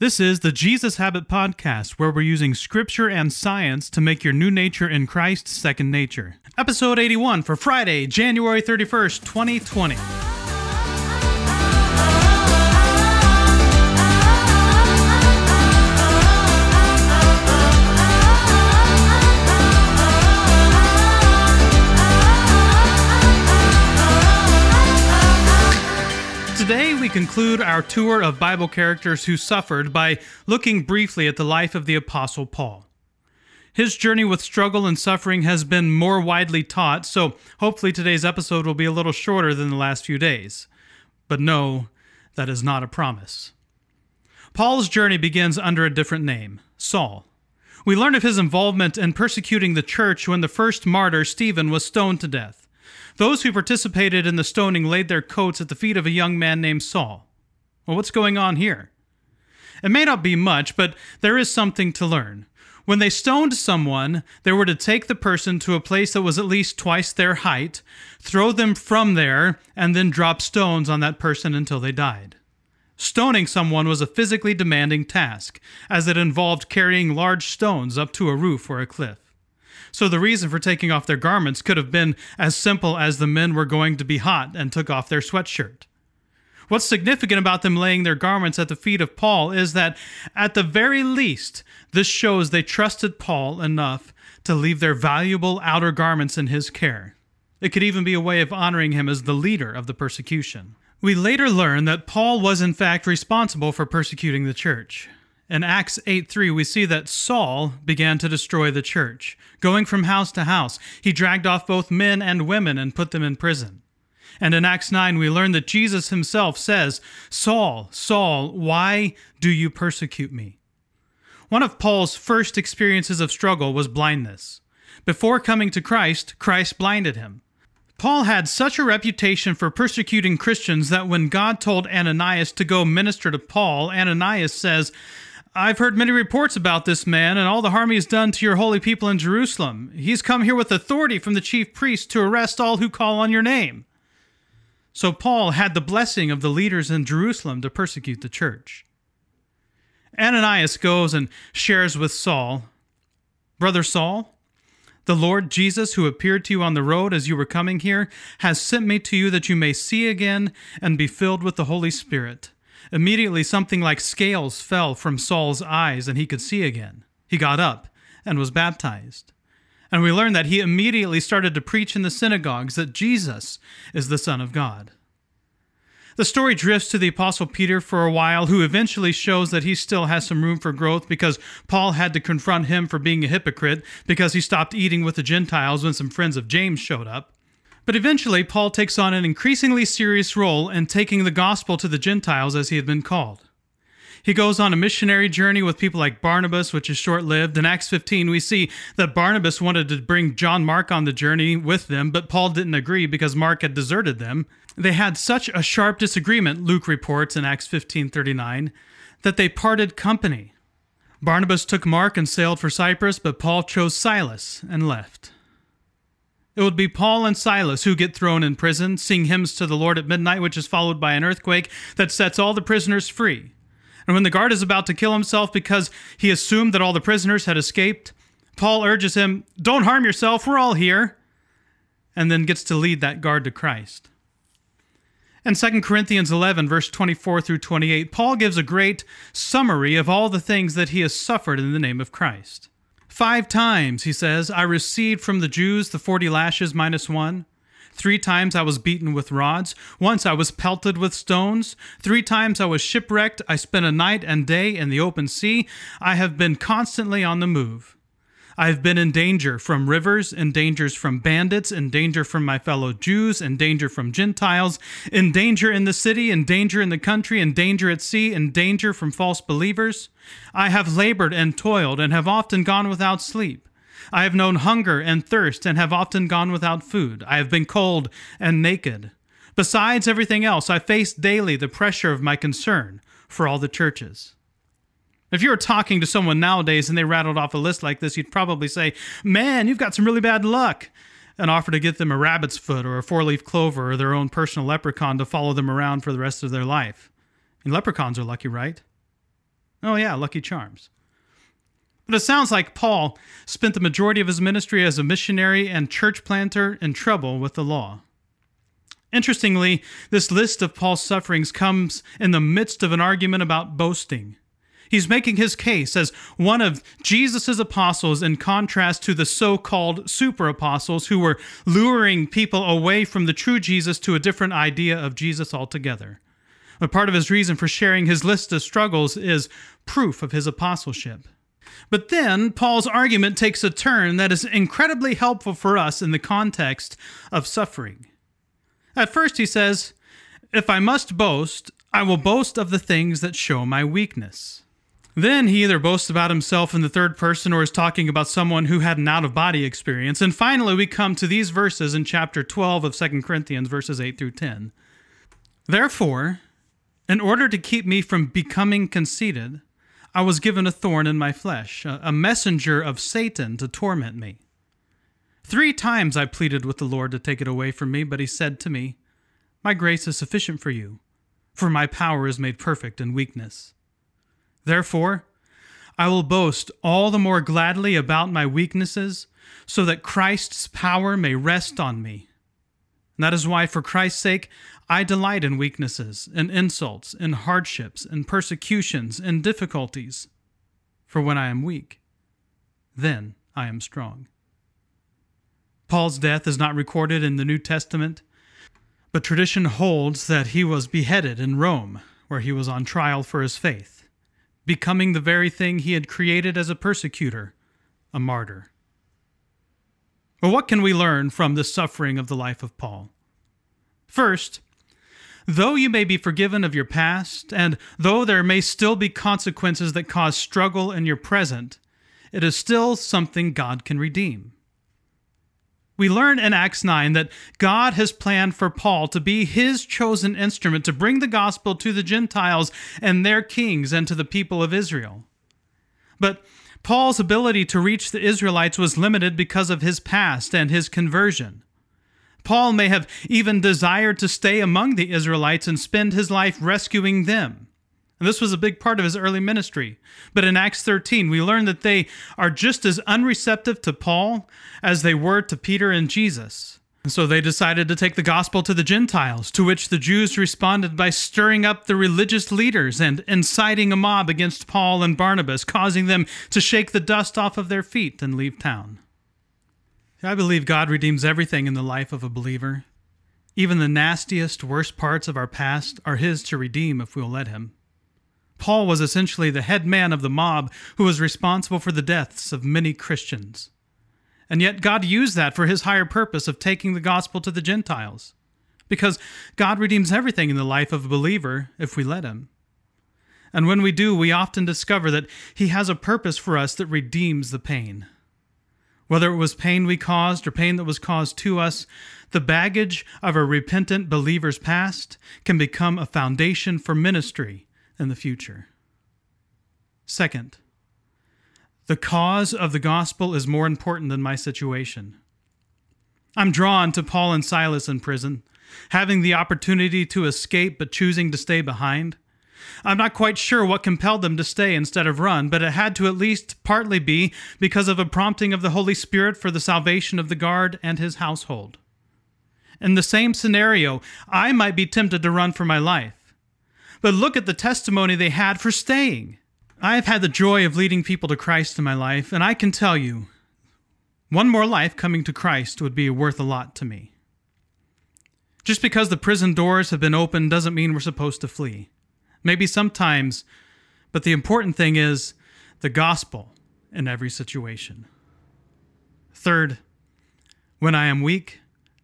This is the Jesus Habit Podcast, where we're using scripture and science to make your new nature in Christ second nature. Episode 81 for Friday, January 31st, 2020. Conclude our tour of Bible characters who suffered by looking briefly at the life of the Apostle Paul. His journey with struggle and suffering has been more widely taught, so hopefully today's episode will be a little shorter than the last few days. But no, that is not a promise. Paul's journey begins under a different name Saul. We learn of his involvement in persecuting the church when the first martyr, Stephen, was stoned to death. Those who participated in the stoning laid their coats at the feet of a young man named Saul. Well, what's going on here? It may not be much, but there is something to learn. When they stoned someone, they were to take the person to a place that was at least twice their height, throw them from there, and then drop stones on that person until they died. Stoning someone was a physically demanding task, as it involved carrying large stones up to a roof or a cliff. So the reason for taking off their garments could have been as simple as the men were going to be hot and took off their sweatshirt. What's significant about them laying their garments at the feet of Paul is that, at the very least, this shows they trusted Paul enough to leave their valuable outer garments in his care. It could even be a way of honoring him as the leader of the persecution. We later learn that Paul was in fact responsible for persecuting the church. In Acts 8:3 we see that Saul began to destroy the church. Going from house to house, he dragged off both men and women and put them in prison. And in Acts 9, we learn that Jesus himself says, Saul, Saul, why do you persecute me? One of Paul's first experiences of struggle was blindness. Before coming to Christ, Christ blinded him. Paul had such a reputation for persecuting Christians that when God told Ananias to go minister to Paul, Ananias says, I've heard many reports about this man and all the harm he's done to your holy people in Jerusalem. He's come here with authority from the chief priest to arrest all who call on your name. So Paul had the blessing of the leaders in Jerusalem to persecute the church. Ananias goes and shares with Saul Brother Saul, the Lord Jesus, who appeared to you on the road as you were coming here, has sent me to you that you may see again and be filled with the Holy Spirit. Immediately, something like scales fell from Saul's eyes, and he could see again. He got up and was baptized. And we learn that he immediately started to preach in the synagogues that Jesus is the Son of God. The story drifts to the Apostle Peter for a while, who eventually shows that he still has some room for growth because Paul had to confront him for being a hypocrite because he stopped eating with the Gentiles when some friends of James showed up. But eventually, Paul takes on an increasingly serious role in taking the gospel to the Gentiles as he had been called. He goes on a missionary journey with people like Barnabas, which is short lived. In Acts 15, we see that Barnabas wanted to bring John Mark on the journey with them, but Paul didn't agree because Mark had deserted them. They had such a sharp disagreement, Luke reports in Acts 15:39, that they parted company. Barnabas took Mark and sailed for Cyprus, but Paul chose Silas and left. It would be Paul and Silas who get thrown in prison, sing hymns to the Lord at midnight, which is followed by an earthquake that sets all the prisoners free. And when the guard is about to kill himself because he assumed that all the prisoners had escaped, Paul urges him, Don't harm yourself, we're all here. And then gets to lead that guard to Christ. In 2 Corinthians 11, verse 24 through 28, Paul gives a great summary of all the things that he has suffered in the name of Christ. Five times, he says, I received from the Jews the 40 lashes minus one. Three times I was beaten with rods. Once I was pelted with stones. Three times I was shipwrecked. I spent a night and day in the open sea. I have been constantly on the move. I have been in danger from rivers, in dangers from bandits, in danger from my fellow Jews, in danger from Gentiles, in danger in the city, in danger in the country, in danger at sea, in danger from false believers. I have labored and toiled and have often gone without sleep. I have known hunger and thirst and have often gone without food. I have been cold and naked. Besides everything else, I face daily the pressure of my concern for all the churches. If you were talking to someone nowadays and they rattled off a list like this, you'd probably say, Man, you've got some really bad luck, and offer to get them a rabbit's foot or a four leaf clover or their own personal leprechaun to follow them around for the rest of their life. And leprechauns are lucky, right? Oh, yeah, Lucky Charms. But it sounds like Paul spent the majority of his ministry as a missionary and church planter in trouble with the law. Interestingly, this list of Paul's sufferings comes in the midst of an argument about boasting. He's making his case as one of Jesus' apostles in contrast to the so called super apostles who were luring people away from the true Jesus to a different idea of Jesus altogether. A part of his reason for sharing his list of struggles is proof of his apostleship. But then Paul's argument takes a turn that is incredibly helpful for us in the context of suffering. At first, he says, If I must boast, I will boast of the things that show my weakness. Then he either boasts about himself in the third person or is talking about someone who had an out of body experience. And finally, we come to these verses in chapter 12 of 2 Corinthians, verses 8 through 10. Therefore, in order to keep me from becoming conceited, I was given a thorn in my flesh, a messenger of Satan to torment me. Three times I pleaded with the Lord to take it away from me, but he said to me, My grace is sufficient for you, for my power is made perfect in weakness. Therefore, I will boast all the more gladly about my weaknesses, so that Christ's power may rest on me. And that is why, for Christ's sake, I delight in weaknesses, in insults, in hardships, in persecutions, in difficulties. For when I am weak, then I am strong. Paul's death is not recorded in the New Testament, but tradition holds that he was beheaded in Rome, where he was on trial for his faith, becoming the very thing he had created as a persecutor, a martyr. Well, what can we learn from the suffering of the life of Paul? First, Though you may be forgiven of your past, and though there may still be consequences that cause struggle in your present, it is still something God can redeem. We learn in Acts 9 that God has planned for Paul to be his chosen instrument to bring the gospel to the Gentiles and their kings and to the people of Israel. But Paul's ability to reach the Israelites was limited because of his past and his conversion. Paul may have even desired to stay among the Israelites and spend his life rescuing them. And this was a big part of his early ministry. But in Acts 13, we learn that they are just as unreceptive to Paul as they were to Peter and Jesus. And so they decided to take the gospel to the Gentiles, to which the Jews responded by stirring up the religious leaders and inciting a mob against Paul and Barnabas, causing them to shake the dust off of their feet and leave town. I believe God redeems everything in the life of a believer. Even the nastiest, worst parts of our past are His to redeem if we'll let Him. Paul was essentially the head man of the mob who was responsible for the deaths of many Christians. And yet, God used that for His higher purpose of taking the gospel to the Gentiles. Because God redeems everything in the life of a believer if we let Him. And when we do, we often discover that He has a purpose for us that redeems the pain. Whether it was pain we caused or pain that was caused to us, the baggage of a repentant believer's past can become a foundation for ministry in the future. Second, the cause of the gospel is more important than my situation. I'm drawn to Paul and Silas in prison, having the opportunity to escape but choosing to stay behind. I'm not quite sure what compelled them to stay instead of run, but it had to at least partly be because of a prompting of the Holy Spirit for the salvation of the guard and his household. In the same scenario, I might be tempted to run for my life. But look at the testimony they had for staying. I have had the joy of leading people to Christ in my life, and I can tell you, one more life coming to Christ would be worth a lot to me. Just because the prison doors have been opened doesn't mean we're supposed to flee maybe sometimes, but the important thing is the gospel in every situation. Third, when I am weak,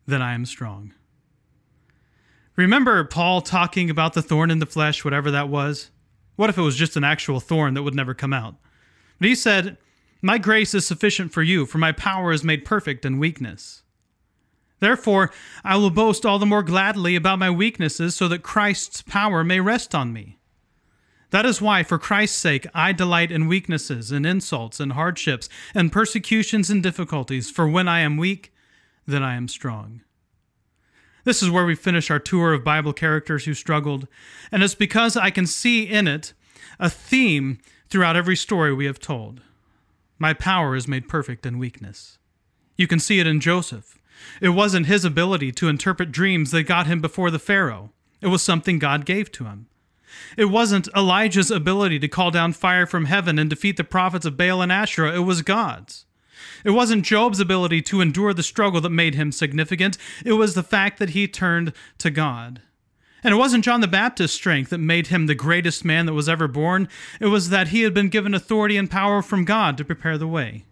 then I am strong. Remember Paul talking about the thorn in the flesh, whatever that was? What if it was just an actual thorn that would never come out? But he said, My grace is sufficient for you, for my power is made perfect in weakness. Therefore, I will boast all the more gladly about my weaknesses, so that Christ's power may rest on me. That is why, for Christ's sake, I delight in weaknesses, and insults, and hardships, and persecutions and difficulties, for when I am weak, then I am strong. This is where we finish our tour of Bible characters who struggled, and it's because I can see in it a theme throughout every story we have told. My power is made perfect in weakness. You can see it in Joseph. It wasn't his ability to interpret dreams that got him before the Pharaoh, it was something God gave to him. It wasn't Elijah's ability to call down fire from heaven and defeat the prophets of Baal and Asherah, it was God's. It wasn't Job's ability to endure the struggle that made him significant, it was the fact that he turned to God. And it wasn't John the Baptist's strength that made him the greatest man that was ever born, it was that he had been given authority and power from God to prepare the way.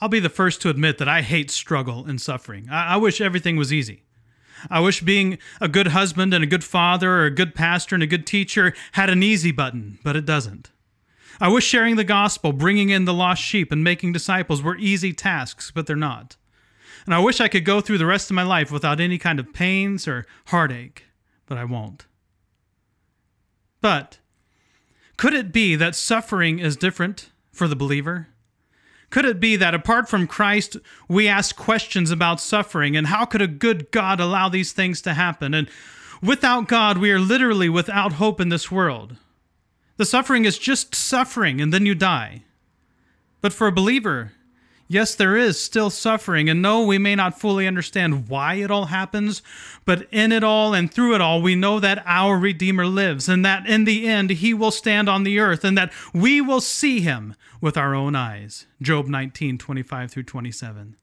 I'll be the first to admit that I hate struggle and suffering. I, I wish everything was easy. I wish being a good husband and a good father or a good pastor and a good teacher had an easy button, but it doesn't. I wish sharing the gospel, bringing in the lost sheep, and making disciples were easy tasks, but they're not. And I wish I could go through the rest of my life without any kind of pains or heartache, but I won't. But could it be that suffering is different for the believer? Could it be that apart from Christ, we ask questions about suffering and how could a good God allow these things to happen? And without God, we are literally without hope in this world. The suffering is just suffering and then you die. But for a believer, Yes, there is still suffering, and no, we may not fully understand why it all happens, but in it all and through it all, we know that our Redeemer lives, and that in the end, he will stand on the earth, and that we will see him with our own eyes. Job 19, 25 through 27.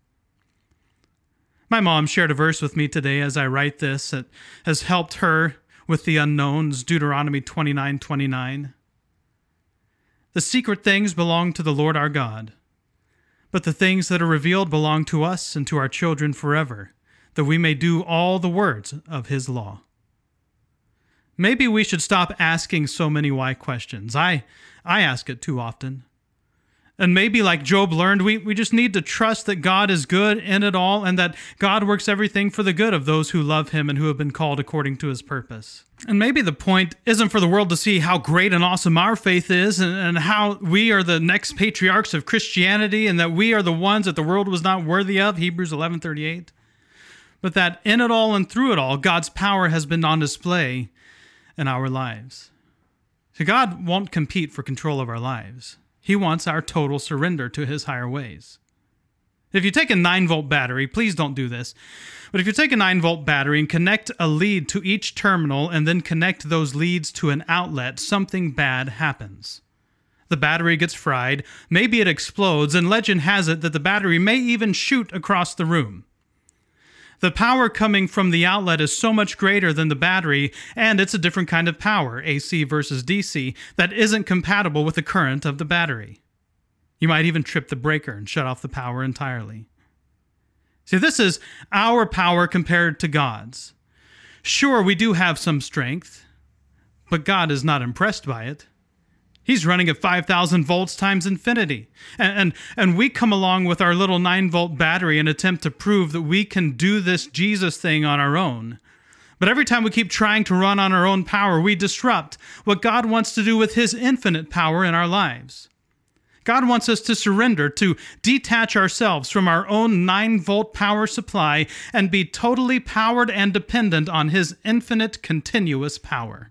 My mom shared a verse with me today as I write this that has helped her with the unknowns, Deuteronomy 29, 29. The secret things belong to the Lord our God but the things that are revealed belong to us and to our children forever, that we may do all the words of his law. Maybe we should stop asking so many why questions. I I ask it too often. And maybe, like Job learned, we, we just need to trust that God is good in it all and that God works everything for the good of those who love Him and who have been called according to His purpose. And maybe the point isn't for the world to see how great and awesome our faith is and, and how we are the next patriarchs of Christianity and that we are the ones that the world was not worthy of, Hebrews 11:38. But that in it all and through it all, God's power has been on display in our lives. So God won't compete for control of our lives. He wants our total surrender to his higher ways. If you take a 9 volt battery, please don't do this, but if you take a 9 volt battery and connect a lead to each terminal and then connect those leads to an outlet, something bad happens. The battery gets fried, maybe it explodes, and legend has it that the battery may even shoot across the room. The power coming from the outlet is so much greater than the battery, and it's a different kind of power, AC versus DC, that isn't compatible with the current of the battery. You might even trip the breaker and shut off the power entirely. See, this is our power compared to God's. Sure, we do have some strength, but God is not impressed by it. He's running at 5,000 volts times infinity. And, and, and we come along with our little 9 volt battery and attempt to prove that we can do this Jesus thing on our own. But every time we keep trying to run on our own power, we disrupt what God wants to do with His infinite power in our lives. God wants us to surrender, to detach ourselves from our own 9 volt power supply and be totally powered and dependent on His infinite continuous power.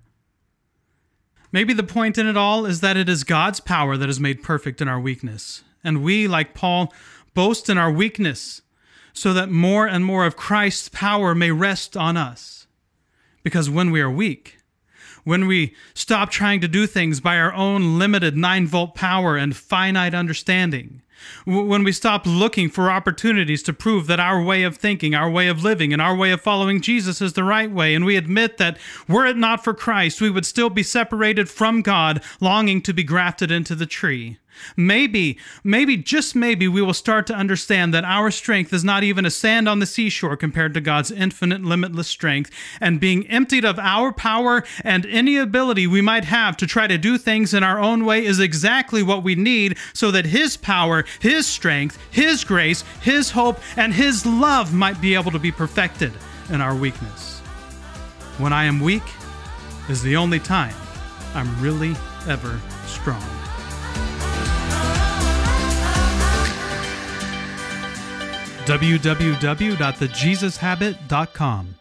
Maybe the point in it all is that it is God's power that is made perfect in our weakness. And we, like Paul, boast in our weakness so that more and more of Christ's power may rest on us. Because when we are weak, when we stop trying to do things by our own limited 9 volt power and finite understanding, when we stop looking for opportunities to prove that our way of thinking, our way of living, and our way of following Jesus is the right way, and we admit that were it not for Christ, we would still be separated from God, longing to be grafted into the tree. Maybe, maybe, just maybe, we will start to understand that our strength is not even a sand on the seashore compared to God's infinite, limitless strength, and being emptied of our power and any ability we might have to try to do things in our own way is exactly what we need so that His power, His strength, His grace, His hope, and His love might be able to be perfected in our weakness. When I am weak is the only time I'm really ever strong. www.thejesushabit.com.